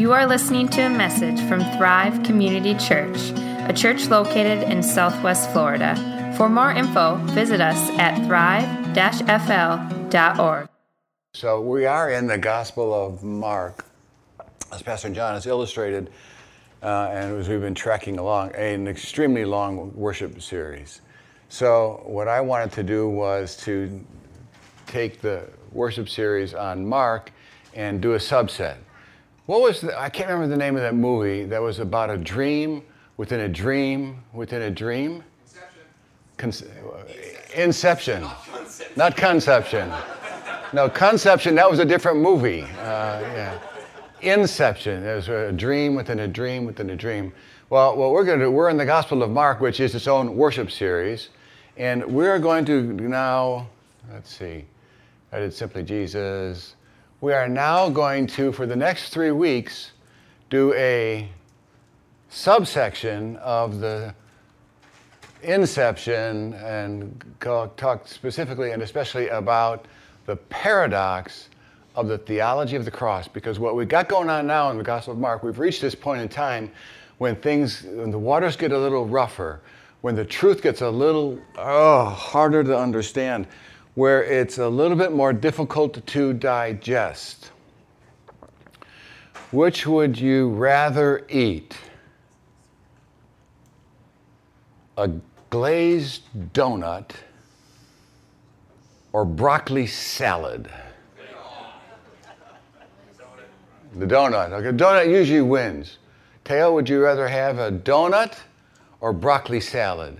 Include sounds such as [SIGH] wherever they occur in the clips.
You are listening to a message from Thrive Community Church, a church located in Southwest Florida. For more info, visit us at thrive-fl.org. So we are in the Gospel of Mark, as Pastor John has illustrated, uh, and as we've been tracking along, an extremely long worship series. So what I wanted to do was to take the worship series on Mark and do a subset. What was the, I can't remember the name of that movie that was about a dream within a dream within a dream. Inception. Inception. Not conception. No, conception. That was a different movie. Uh, yeah. Inception. It was a dream within a dream within a dream. Well, what we're going to do, we're in the Gospel of Mark, which is its own worship series, and we're going to now. Let's see. I did simply Jesus we are now going to, for the next three weeks, do a subsection of the inception and talk specifically and especially about the paradox of the theology of the cross. Because what we've got going on now in the Gospel of Mark, we've reached this point in time when things, when the waters get a little rougher, when the truth gets a little oh, harder to understand where it's a little bit more difficult to digest. Which would you rather eat? A glazed donut or broccoli salad? The donut. Okay, donut usually wins. Teo, would you rather have a donut or broccoli salad?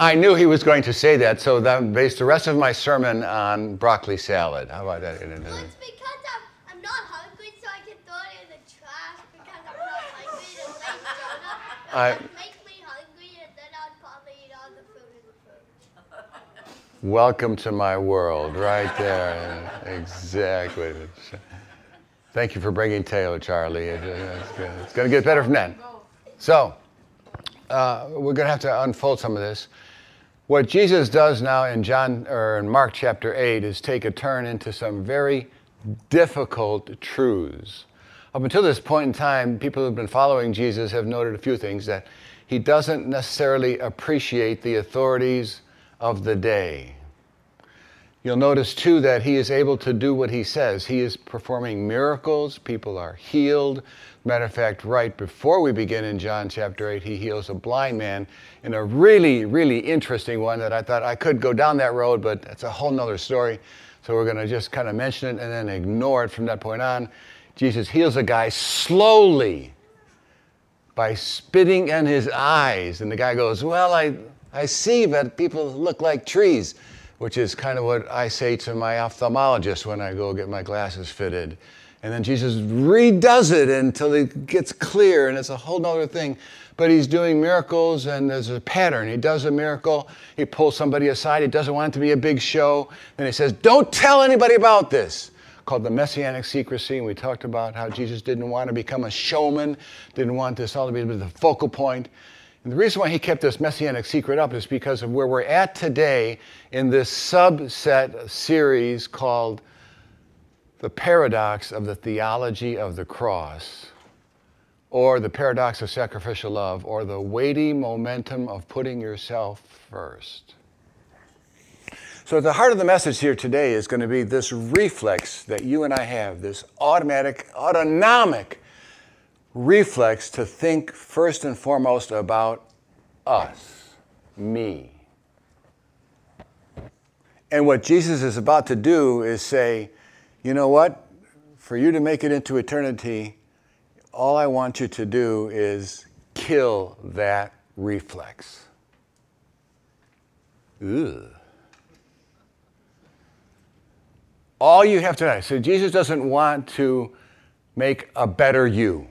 I knew he was going to say that, so that based the rest of my sermon on broccoli salad. How about that? Well, it's because I'm, I'm not hungry, so I can throw it in the trash because I'm not hungry. And like donut, I, make me hungry, and then I'd probably eat all the food in the fridge. Welcome to my world, right there. exactly. Thank you for bringing Teo, Charlie. It's going to get better from that. So, uh, we're going to have to unfold some of this. What Jesus does now in John or in Mark chapter 8 is take a turn into some very difficult truths. Up until this point in time, people who've been following Jesus have noted a few things that he doesn't necessarily appreciate the authorities of the day. You'll notice too that he is able to do what he says. He is performing miracles, people are healed, Matter of fact, right before we begin in John chapter 8, he heals a blind man in a really, really interesting one that I thought I could go down that road, but that's a whole nother story. So we're going to just kind of mention it and then ignore it from that point on. Jesus heals a guy slowly by spitting in his eyes. And the guy goes, Well, I, I see, but people look like trees, which is kind of what I say to my ophthalmologist when I go get my glasses fitted. And then Jesus redoes it until it gets clear, and it's a whole other thing. But he's doing miracles, and there's a pattern. He does a miracle, he pulls somebody aside, he doesn't want it to be a big show. Then he says, Don't tell anybody about this, called the messianic secrecy. And we talked about how Jesus didn't want to become a showman, didn't want this all to be the focal point. And the reason why he kept this messianic secret up is because of where we're at today in this subset series called the paradox of the theology of the cross, or the paradox of sacrificial love, or the weighty momentum of putting yourself first. So, at the heart of the message here today is going to be this reflex that you and I have, this automatic, autonomic reflex to think first and foremost about us, me. And what Jesus is about to do is say, you know what? For you to make it into eternity, all I want you to do is kill that reflex. Ugh. All you have to know. So Jesus doesn't want to make a better you.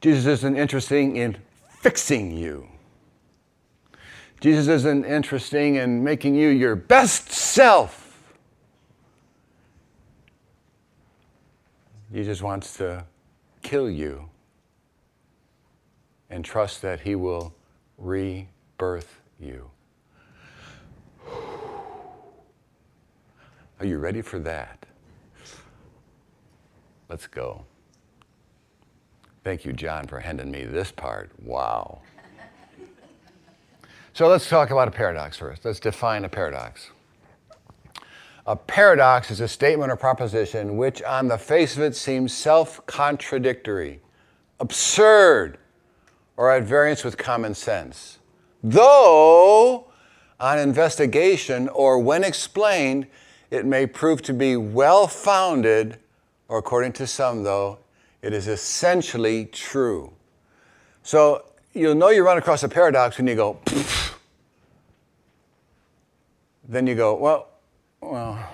Jesus isn't interested in fixing you. Jesus isn't interested in making you your best self. He just wants to kill you and trust that He will rebirth you. Are you ready for that? Let's go. Thank you, John, for handing me this part. Wow. [LAUGHS] so let's talk about a paradox first. Let's define a paradox. A paradox is a statement or proposition which, on the face of it, seems self contradictory, absurd, or at variance with common sense. Though, on investigation or when explained, it may prove to be well founded, or according to some, though, it is essentially true. So you'll know you run across a paradox when you go, Pfft. then you go, well, well,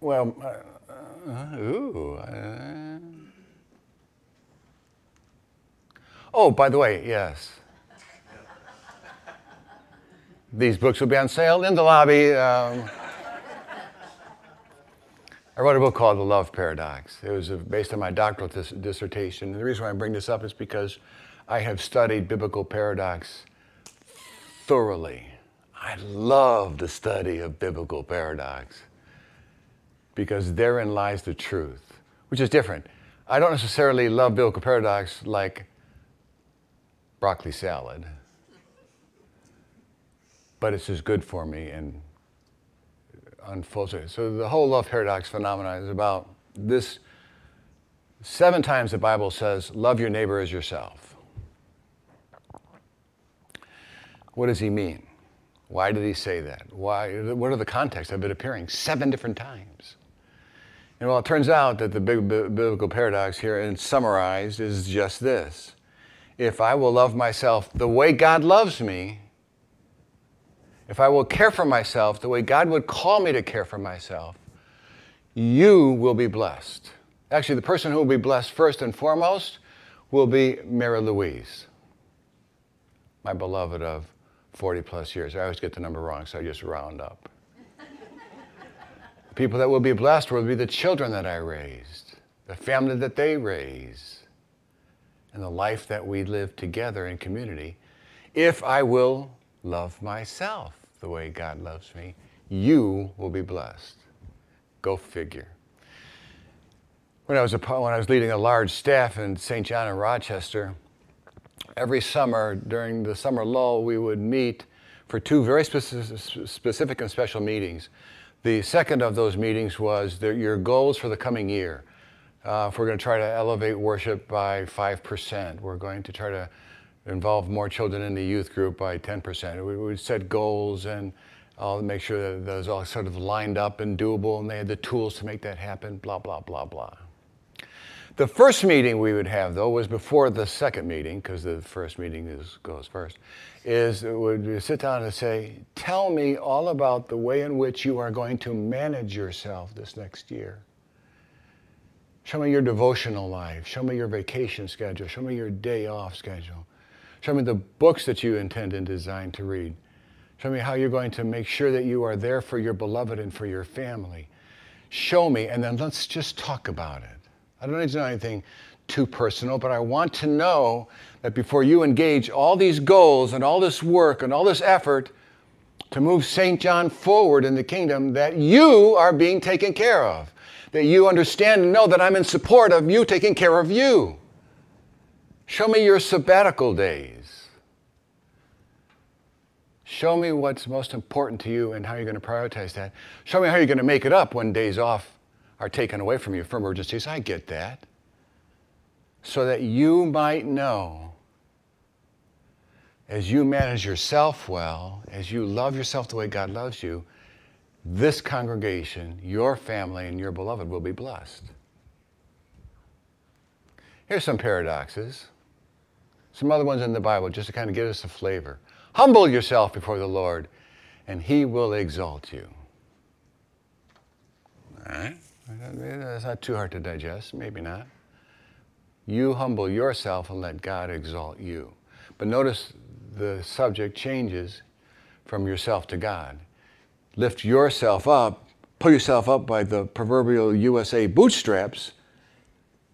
well, uh, uh, ooh. Uh. Oh, by the way, yes. These books will be on sale in the lobby. Um, I wrote a book called The Love Paradox. It was based on my doctoral dis- dissertation. And the reason why I bring this up is because I have studied biblical paradox thoroughly. I love the study of biblical paradox because therein lies the truth, which is different. I don't necessarily love biblical paradox like broccoli salad but it's just good for me and unfolds. So the whole love paradox phenomenon is about this. Seven times the Bible says, love your neighbor as yourself. What does he mean? Why did he say that? Why, what are the contexts? I've been appearing seven different times? And well, it turns out that the big biblical paradox here, and summarized, is just this. If I will love myself the way God loves me, if I will care for myself the way God would call me to care for myself, you will be blessed. Actually, the person who will be blessed first and foremost will be Mary Louise, my beloved of 40 plus years. I always get the number wrong, so I just round up. People that will be blessed will be the children that I raised, the family that they raise, and the life that we live together in community, if I will love myself the way God loves me, you will be blessed. Go figure. When I was, a, when I was leading a large staff in St. John in Rochester, every summer during the summer lull, we would meet for two very specific and special meetings. The second of those meetings was your goals for the coming year. Uh, if we're going to try to elevate worship by 5%, we're going to try to involve more children in the youth group by 10%. We would set goals and I'll make sure that those all sort of lined up and doable and they had the tools to make that happen, blah, blah, blah, blah. The first meeting we would have, though, was before the second meeting, because the first meeting is, goes first, is would sit down and say, tell me all about the way in which you are going to manage yourself this next year. Show me your devotional life. Show me your vacation schedule. Show me your day off schedule. Show me the books that you intend and design to read. Show me how you're going to make sure that you are there for your beloved and for your family. Show me, and then let's just talk about it. I don't need to know anything too personal, but I want to know that before you engage all these goals and all this work and all this effort to move St. John forward in the kingdom, that you are being taken care of. That you understand and know that I'm in support of you taking care of you. Show me your sabbatical days. Show me what's most important to you and how you're going to prioritize that. Show me how you're going to make it up when days off are taken away from you for emergencies. I get that. So that you might know as you manage yourself well, as you love yourself the way God loves you, this congregation, your family, and your beloved will be blessed. Here's some paradoxes some other ones in the Bible just to kind of give us a flavor. Humble yourself before the Lord, and He will exalt you. All right? That's not too hard to digest, maybe not. You humble yourself and let God exalt you. But notice the subject changes from yourself to God. Lift yourself up, pull yourself up by the proverbial USA bootstraps,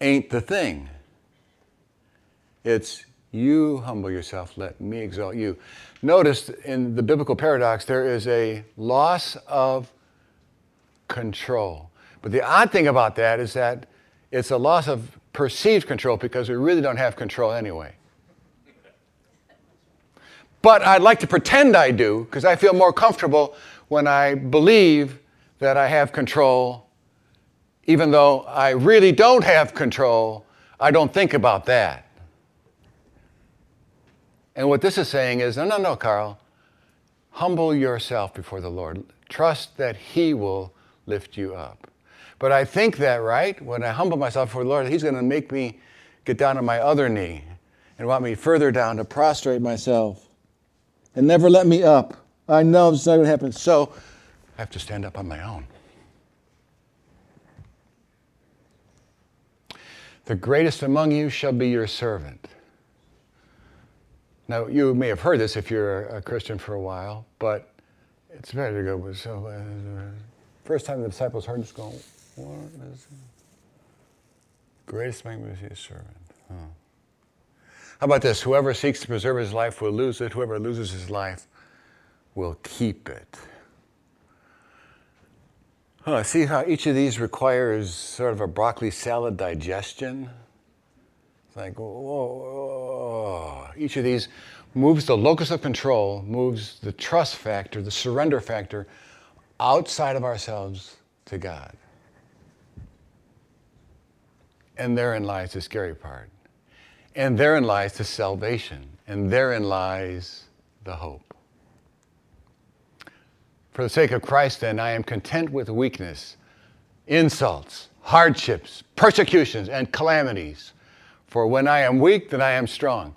ain't the thing. It's You humble yourself, let me exalt you. Notice in the biblical paradox, there is a loss of control. But the odd thing about that is that it's a loss of perceived control because we really don't have control anyway. But I'd like to pretend I do because I feel more comfortable when I believe that I have control, even though I really don't have control. I don't think about that. And what this is saying is no, no, no, Carl. Humble yourself before the Lord. Trust that He will lift you up. But I think that, right? When I humble myself before the Lord, He's going to make me get down on my other knee and want me further down to prostrate myself and never let me up. I know it's not going to happen. So I have to stand up on my own. The greatest among you shall be your servant. Now, you may have heard this if you're a Christian for a while, but it's better to go so. Uh, first time the disciples heard this, going, "What is greatest you is servant?" Huh. How about this? Whoever seeks to preserve his life will lose it. Whoever loses his life will keep it. Huh, see how each of these requires sort of a broccoli salad digestion? It's like, whoa, whoa, each of these moves the locus of control, moves the trust factor, the surrender factor outside of ourselves to God. And therein lies the scary part. And therein lies the salvation. And therein lies the hope. For the sake of Christ, then, I am content with weakness, insults, hardships, persecutions, and calamities. For when I am weak, then I am strong.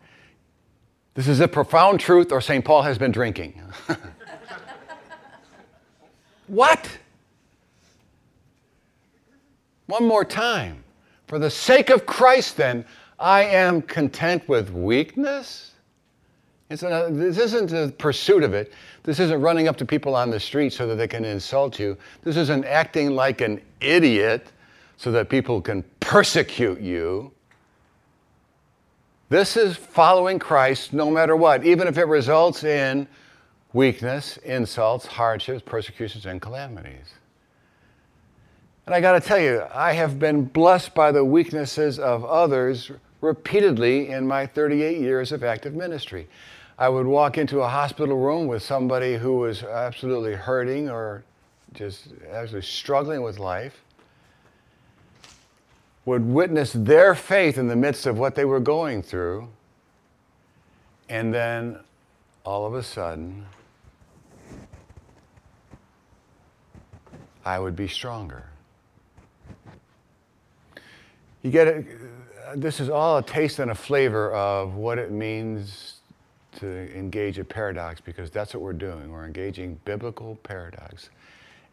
This is a profound truth, or St. Paul has been drinking. [LAUGHS] what? One more time. For the sake of Christ, then, I am content with weakness this isn't a pursuit of it. This isn't running up to people on the street so that they can insult you. This isn't acting like an idiot so that people can persecute you. This is following Christ no matter what, even if it results in weakness, insults, hardships, persecutions, and calamities. And I got to tell you, I have been blessed by the weaknesses of others repeatedly in my 38 years of active ministry. I would walk into a hospital room with somebody who was absolutely hurting or just actually struggling with life, would witness their faith in the midst of what they were going through, and then all of a sudden, I would be stronger. You get it. This is all a taste and a flavor of what it means to engage a paradox because that's what we're doing. We're engaging biblical paradox.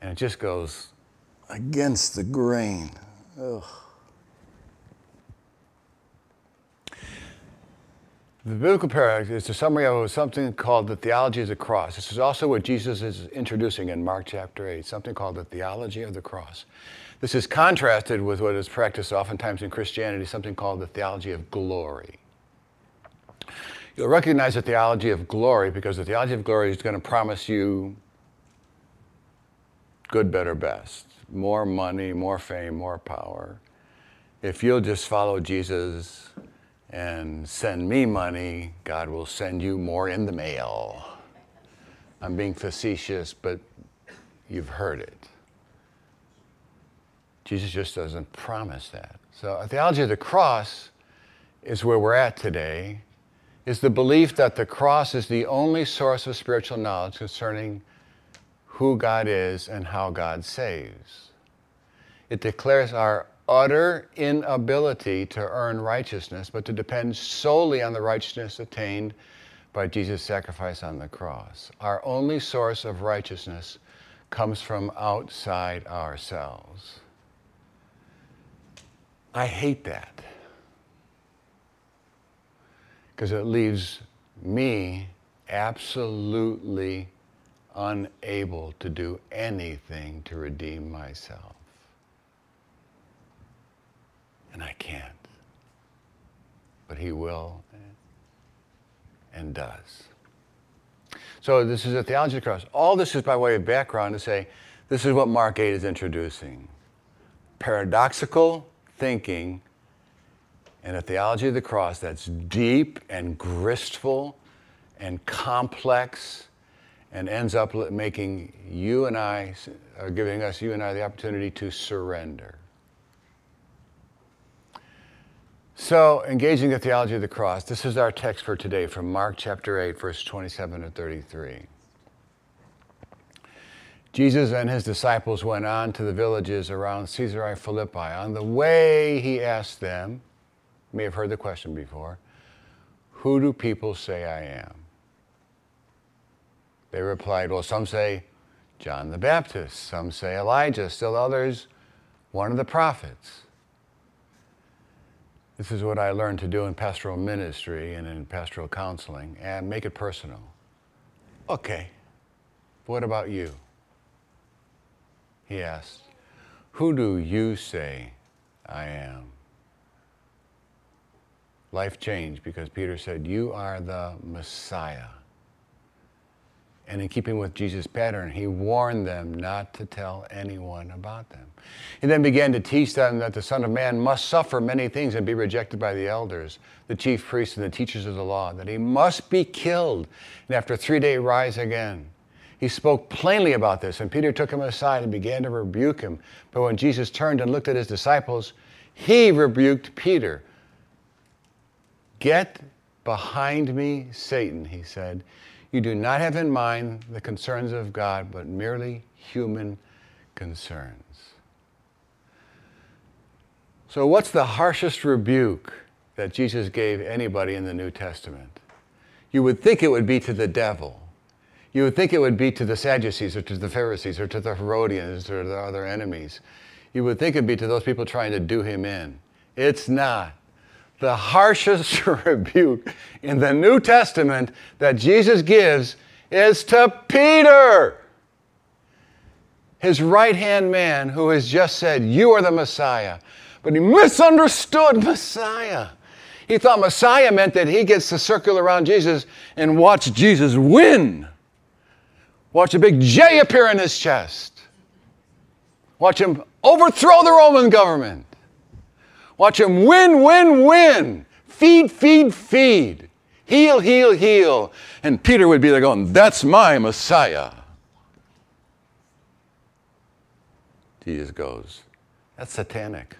And it just goes against the grain. Ugh. The biblical paradox is a summary of something called the theology of the cross. This is also what Jesus is introducing in Mark chapter 8, something called the theology of the cross. This is contrasted with what is practiced oftentimes in Christianity, something called the theology of glory. You'll recognize the theology of glory because the theology of glory is going to promise you good, better, best. More money, more fame, more power. If you'll just follow Jesus and send me money, God will send you more in the mail. I'm being facetious, but you've heard it. Jesus just doesn't promise that. So, a theology of the cross is where we're at today is the belief that the cross is the only source of spiritual knowledge concerning who God is and how God saves. It declares our utter inability to earn righteousness, but to depend solely on the righteousness attained by Jesus' sacrifice on the cross. Our only source of righteousness comes from outside ourselves. I hate that because it leaves me absolutely unable to do anything to redeem myself. And I can't. But He will. and does. So this is a theology of the cross. All this is by way of background to say this is what Mark 8 is introducing. Paradoxical thinking and a theology of the cross that's deep and gristful and complex and ends up making you and I, or uh, giving us, you and I, the opportunity to surrender. So, engaging the theology of the cross, this is our text for today from Mark chapter 8, verse 27 to 33. Jesus and his disciples went on to the villages around Caesarea Philippi. On the way, he asked them, you may have heard the question before, Who do people say I am? They replied, Well, some say John the Baptist, some say Elijah, still others, one of the prophets. This is what I learned to do in pastoral ministry and in pastoral counseling, and make it personal. Okay, what about you? He asked, Who do you say I am? Life changed because Peter said, You are the Messiah. And in keeping with Jesus' pattern, he warned them not to tell anyone about them. He then began to teach them that the Son of Man must suffer many things and be rejected by the elders, the chief priests, and the teachers of the law, that he must be killed, and after three days rise again. He spoke plainly about this, and Peter took him aside and began to rebuke him. But when Jesus turned and looked at his disciples, he rebuked Peter. Get behind me, Satan, he said. You do not have in mind the concerns of God, but merely human concerns. So, what's the harshest rebuke that Jesus gave anybody in the New Testament? You would think it would be to the devil. You would think it would be to the Sadducees or to the Pharisees or to the Herodians or the other enemies. You would think it'd be to those people trying to do him in. It's not the harshest [LAUGHS] rebuke in the New Testament that Jesus gives is to Peter, his right hand man who has just said, You are the Messiah. But he misunderstood [LAUGHS] Messiah. He thought Messiah meant that he gets to circle around Jesus and watch Jesus win. Watch a big J appear in his chest. Watch him overthrow the Roman government. Watch him win, win, win. Feed, feed, feed. Heal, heal, heal. And Peter would be there going, That's my Messiah. Jesus goes, That's satanic.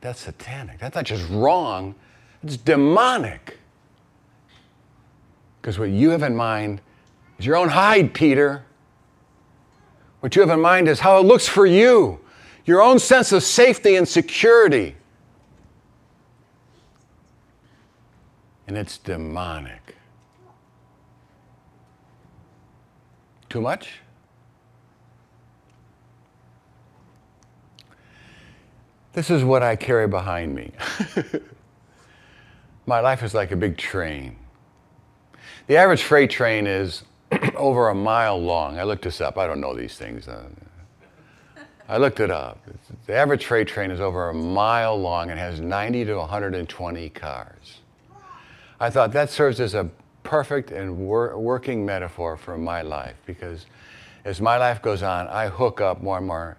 That's satanic. That's not just wrong, it's demonic. Because what you have in mind is your own hide, Peter. What you have in mind is how it looks for you your own sense of safety and security. And it's demonic. Too much? This is what I carry behind me. [LAUGHS] My life is like a big train. The average freight train is [CLEARS THROAT] over a mile long. I looked this up. I don't know these things. Uh, I looked it up. The average freight train is over a mile long and has 90 to 120 cars. I thought that serves as a perfect and wor- working metaphor for my life because as my life goes on, I hook up more and more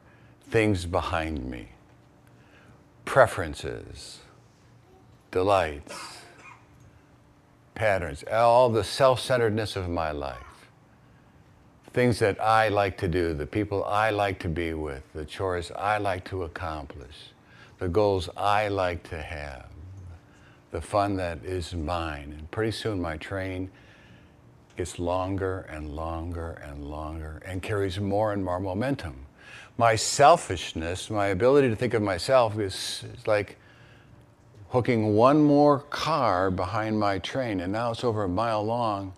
things behind me preferences, delights, patterns, all the self centeredness of my life things that I like to do, the people I like to be with, the chores I like to accomplish, the goals I like to have, the fun that is mine. And pretty soon my train gets longer and longer and longer and carries more and more momentum. My selfishness, my ability to think of myself is, is like hooking one more car behind my train, and now it's over a mile long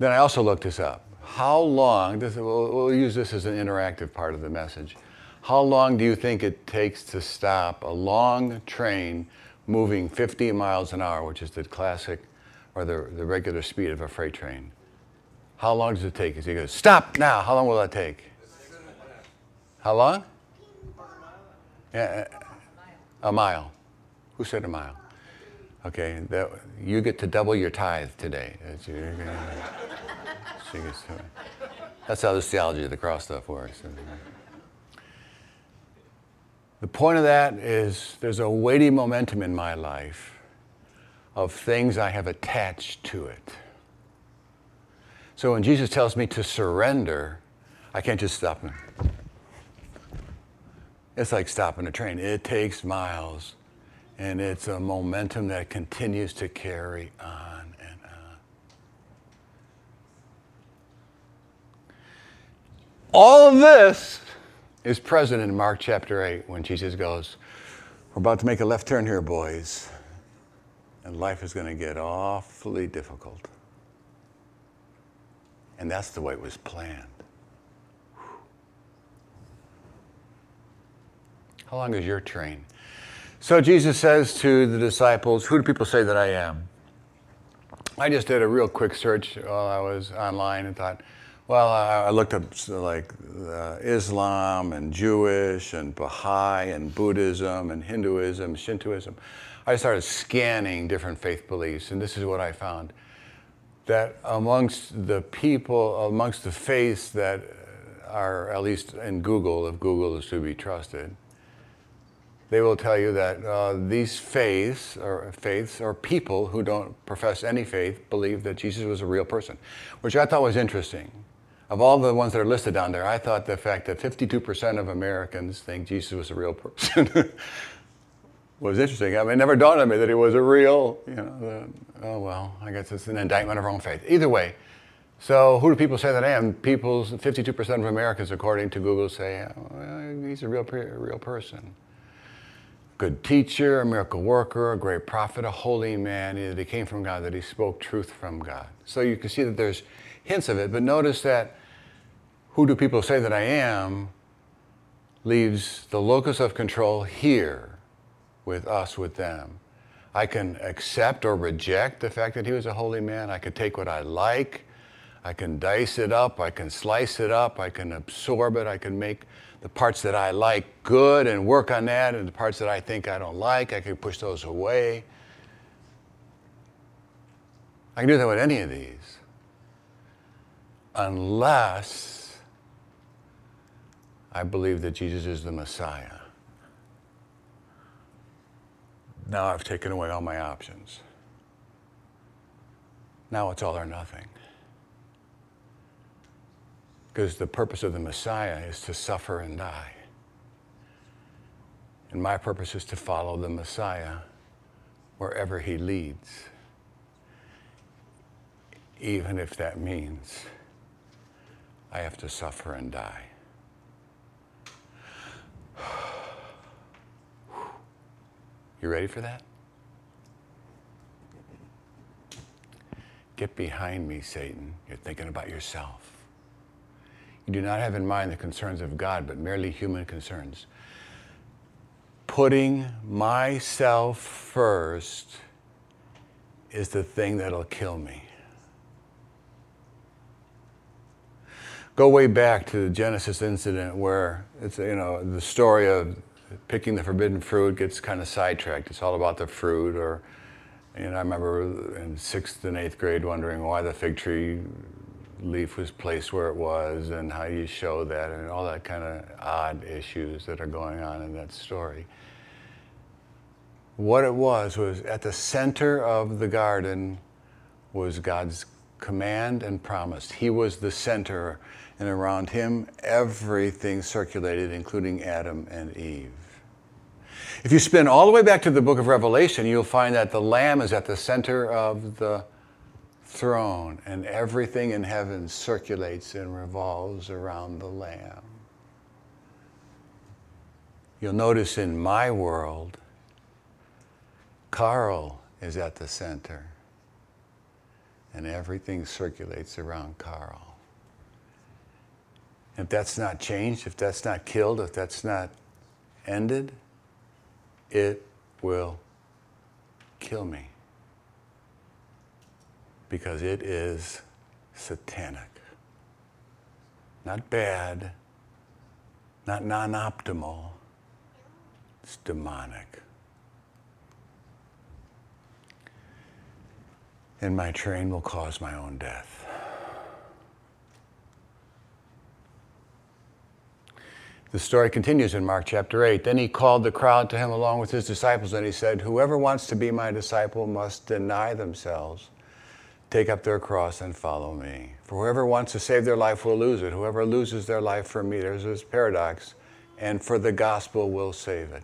then I also looked this up. How long, this, we'll, we'll use this as an interactive part of the message. How long do you think it takes to stop a long train moving 50 miles an hour, which is the classic or the, the regular speed of a freight train? How long does it take? He goes, stop now. How long will that take? How long? Yeah, a mile. Who said a mile? Okay, that, you get to double your tithe today. That's how this theology of the cross stuff works. The point of that is there's a weighty momentum in my life of things I have attached to it. So when Jesus tells me to surrender, I can't just stop him. It's like stopping a train. It takes miles, and it's a momentum that continues to carry on and on. All of this is present in Mark chapter 8 when Jesus goes, We're about to make a left turn here, boys, and life is going to get awfully difficult. And that's the way it was planned. How long is your train? So Jesus says to the disciples, Who do people say that I am? I just did a real quick search while I was online and thought, well, I looked up like uh, Islam and Jewish and Baha'i and Buddhism and Hinduism, Shintoism. I started scanning different faith beliefs, and this is what I found that amongst the people, amongst the faiths that are, at least in Google, if Google is to be trusted, they will tell you that uh, these faiths or faiths or people who don't profess any faith believe that Jesus was a real person, which I thought was interesting. Of all the ones that are listed down there, I thought the fact that 52% of Americans think Jesus was a real person [LAUGHS] was interesting. I mean, it never dawned on me that he was a real, you know, the, oh well, I guess it's an indictment of our own faith. Either way, so who do people say that I am? People, 52% of Americans, according to Google, say well, he's a real, real person good teacher, a miracle worker, a great prophet, a holy man, that he came from God, that he spoke truth from God. So you can see that there's hints of it, but notice that who do people say that I am leaves the locus of control here with us, with them. I can accept or reject the fact that he was a holy man. I could take what I like. I can dice it up. I can slice it up. I can absorb it. I can make the parts that I like good and work on that, and the parts that I think I don't like, I can push those away. I can do that with any of these. Unless I believe that Jesus is the Messiah. Now I've taken away all my options. Now it's all or nothing. Because the purpose of the Messiah is to suffer and die. And my purpose is to follow the Messiah wherever he leads, even if that means I have to suffer and die. [SIGHS] You ready for that? Get behind me, Satan. You're thinking about yourself. You do not have in mind the concerns of God, but merely human concerns. Putting myself first is the thing that'll kill me. Go way back to the Genesis incident where it's, you know, the story of picking the forbidden fruit gets kind of sidetracked. It's all about the fruit or, you know, I remember in sixth and eighth grade wondering why the fig tree leaf was placed where it was and how you show that and all that kind of odd issues that are going on in that story. What it was was at the center of the garden was God's command and promise. He was the center, and around him everything circulated, including Adam and Eve. If you spin all the way back to the book of Revelation, you'll find that the Lamb is at the center of the throne, and everything in heaven circulates and revolves around the Lamb. You'll notice in my world, Carl is at the center, and everything circulates around Carl. If that's not changed, if that's not killed, if that's not ended, it will kill me because it is satanic. Not bad, not non optimal, it's demonic. and my train will cause my own death. The story continues in Mark chapter 8. Then he called the crowd to him along with his disciples, and he said, Whoever wants to be my disciple must deny themselves, take up their cross, and follow me. For whoever wants to save their life will lose it. Whoever loses their life for me, there's this paradox, and for the gospel will save it.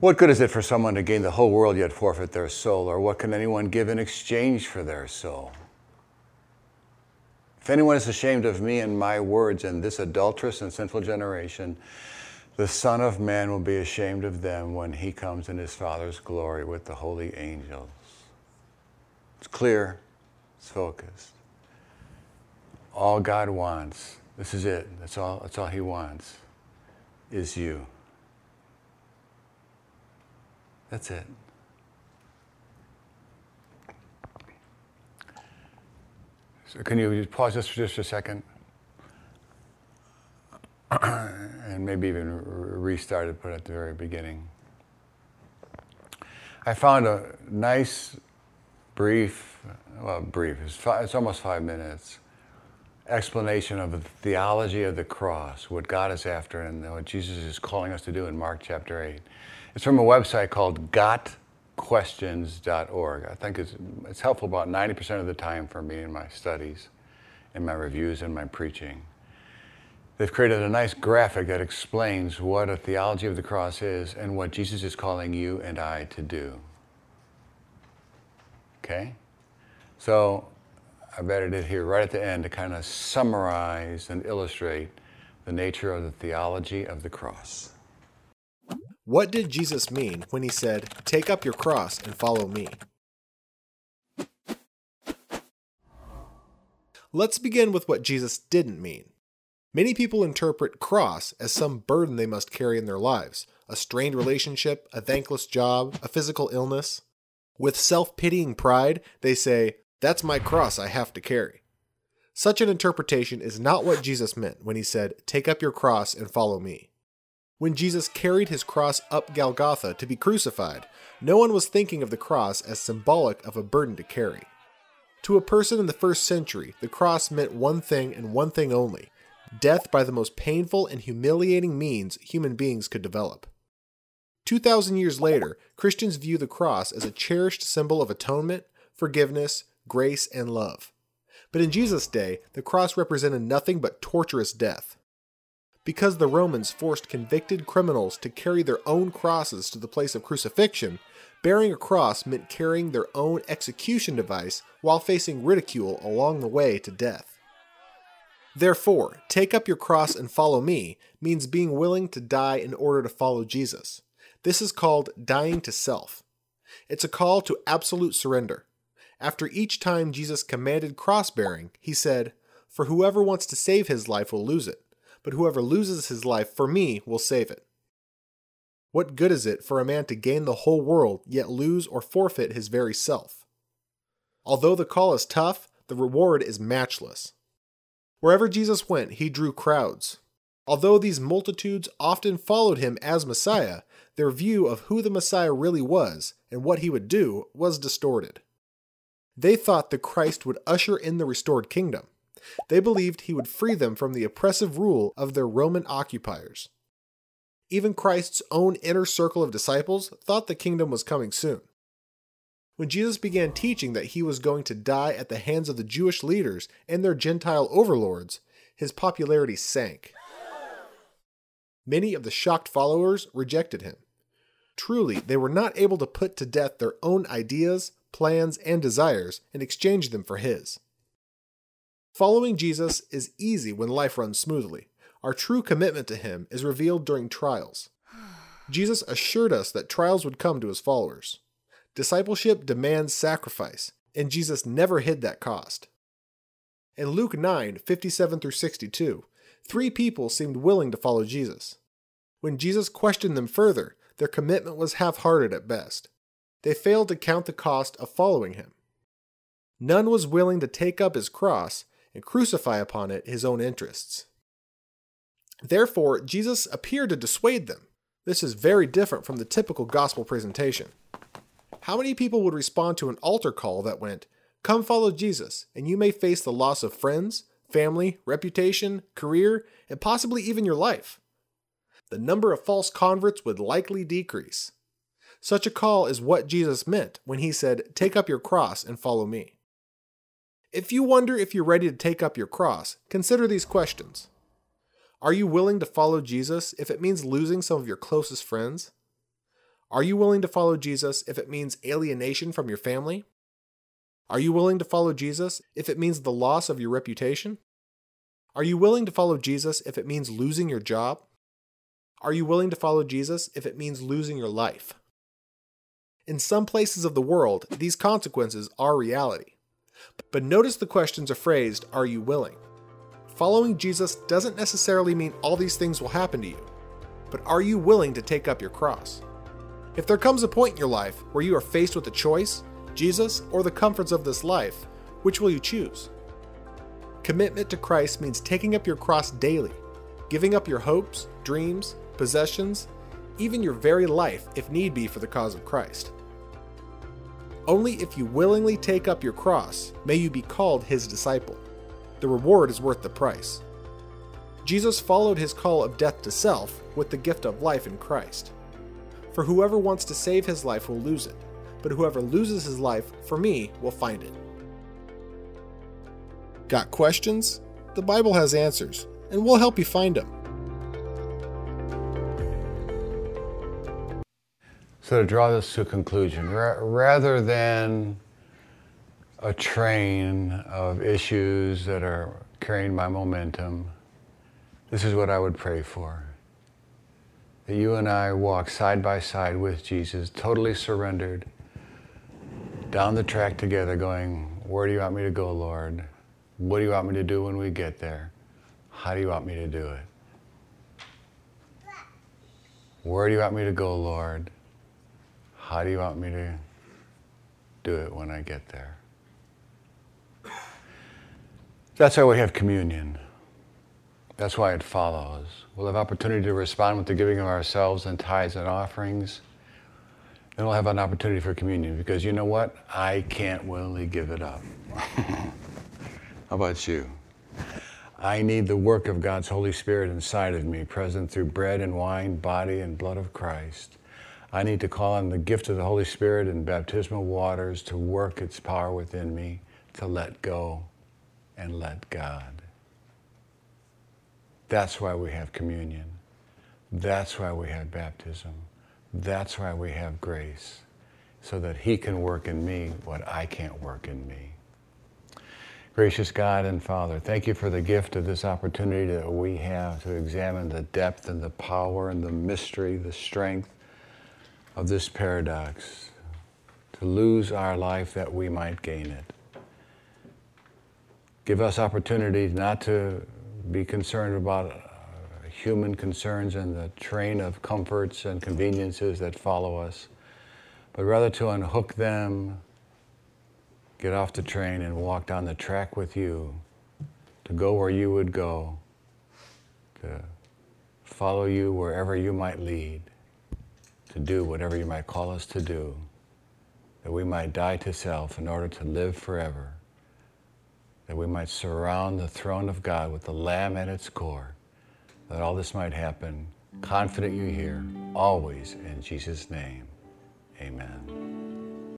What good is it for someone to gain the whole world yet forfeit their soul? Or what can anyone give in exchange for their soul? If anyone is ashamed of me and my words in this adulterous and sinful generation, the Son of Man will be ashamed of them when he comes in his Father's glory with the holy angels. It's clear, it's focused. All God wants, this is it, that's all, that's all he wants, is you. That's it. So can you pause this for just a second? [CLEARS THROAT] and maybe even restart it, put at the very beginning. I found a nice, brief, well, brief, it's, five, it's almost five minutes, explanation of the theology of the cross, what God is after, and what Jesus is calling us to do in Mark chapter 8. It's from a website called gotquestions.org. I think it's, it's helpful about 90% of the time for me in my studies, in my reviews, and my preaching. They've created a nice graphic that explains what a theology of the cross is and what Jesus is calling you and I to do. Okay? So I've added it here right at the end to kind of summarize and illustrate the nature of the theology of the cross. What did Jesus mean when he said, Take up your cross and follow me? Let's begin with what Jesus didn't mean. Many people interpret cross as some burden they must carry in their lives a strained relationship, a thankless job, a physical illness. With self pitying pride, they say, That's my cross I have to carry. Such an interpretation is not what Jesus meant when he said, Take up your cross and follow me. When Jesus carried his cross up Golgotha to be crucified, no one was thinking of the cross as symbolic of a burden to carry. To a person in the first century, the cross meant one thing and one thing only death by the most painful and humiliating means human beings could develop. 2,000 years later, Christians view the cross as a cherished symbol of atonement, forgiveness, grace, and love. But in Jesus' day, the cross represented nothing but torturous death because the Romans forced convicted criminals to carry their own crosses to the place of crucifixion, bearing a cross meant carrying their own execution device while facing ridicule along the way to death. Therefore, take up your cross and follow me means being willing to die in order to follow Jesus. This is called dying to self. It's a call to absolute surrender. After each time Jesus commanded cross bearing, he said, For whoever wants to save his life will lose it but whoever loses his life for me will save it. What good is it for a man to gain the whole world, yet lose or forfeit his very self? Although the call is tough, the reward is matchless. Wherever Jesus went, he drew crowds. Although these multitudes often followed him as Messiah, their view of who the Messiah really was and what he would do was distorted. They thought the Christ would usher in the restored kingdom. They believed he would free them from the oppressive rule of their Roman occupiers. Even Christ's own inner circle of disciples thought the kingdom was coming soon. When Jesus began teaching that he was going to die at the hands of the Jewish leaders and their Gentile overlords, his popularity sank. Many of the shocked followers rejected him. Truly, they were not able to put to death their own ideas, plans, and desires and exchange them for his. Following Jesus is easy when life runs smoothly. Our true commitment to Him is revealed during trials. Jesus assured us that trials would come to His followers. Discipleship demands sacrifice, and Jesus never hid that cost. In Luke 9 57 through 62, three people seemed willing to follow Jesus. When Jesus questioned them further, their commitment was half hearted at best. They failed to count the cost of following him. None was willing to take up his cross and crucify upon it his own interests. Therefore, Jesus appeared to dissuade them. This is very different from the typical gospel presentation. How many people would respond to an altar call that went, Come follow Jesus, and you may face the loss of friends, family, reputation, career, and possibly even your life. The number of false converts would likely decrease. Such a call is what Jesus meant when he said, Take up your cross and follow me. If you wonder if you're ready to take up your cross, consider these questions. Are you willing to follow Jesus if it means losing some of your closest friends? Are you willing to follow Jesus if it means alienation from your family? Are you willing to follow Jesus if it means the loss of your reputation? Are you willing to follow Jesus if it means losing your job? Are you willing to follow Jesus if it means losing your life? In some places of the world, these consequences are reality. But notice the questions are phrased Are you willing? Following Jesus doesn't necessarily mean all these things will happen to you, but are you willing to take up your cross? If there comes a point in your life where you are faced with a choice, Jesus or the comforts of this life, which will you choose? Commitment to Christ means taking up your cross daily, giving up your hopes, dreams, possessions, even your very life if need be for the cause of Christ. Only if you willingly take up your cross may you be called his disciple. The reward is worth the price. Jesus followed his call of death to self with the gift of life in Christ. For whoever wants to save his life will lose it, but whoever loses his life for me will find it. Got questions? The Bible has answers, and we'll help you find them. So, to draw this to a conclusion, ra- rather than a train of issues that are carrying my momentum, this is what I would pray for. That you and I walk side by side with Jesus, totally surrendered, down the track together, going, Where do you want me to go, Lord? What do you want me to do when we get there? How do you want me to do it? Where do you want me to go, Lord? How do you want me to do it when I get there? That's why we have communion. That's why it follows. We'll have opportunity to respond with the giving of ourselves and tithes and offerings. Then we'll have an opportunity for communion because you know what? I can't willingly give it up. [LAUGHS] How about you? I need the work of God's Holy Spirit inside of me, present through bread and wine, body and blood of Christ. I need to call on the gift of the Holy Spirit in baptismal waters to work its power within me, to let go and let God. That's why we have communion. That's why we have baptism. That's why we have grace, so that He can work in me what I can't work in me. Gracious God and Father, thank you for the gift of this opportunity that we have to examine the depth and the power and the mystery, the strength of this paradox, to lose our life that we might gain it. Give us opportunities not to be concerned about human concerns and the train of comforts and conveniences that follow us, but rather to unhook them, get off the train, and walk down the track with you, to go where you would go, to follow you wherever you might lead to do whatever you might call us to do, that we might die to self in order to live forever, that we might surround the throne of God with the Lamb at its core, that all this might happen, confident you hear, always in Jesus' name. Amen.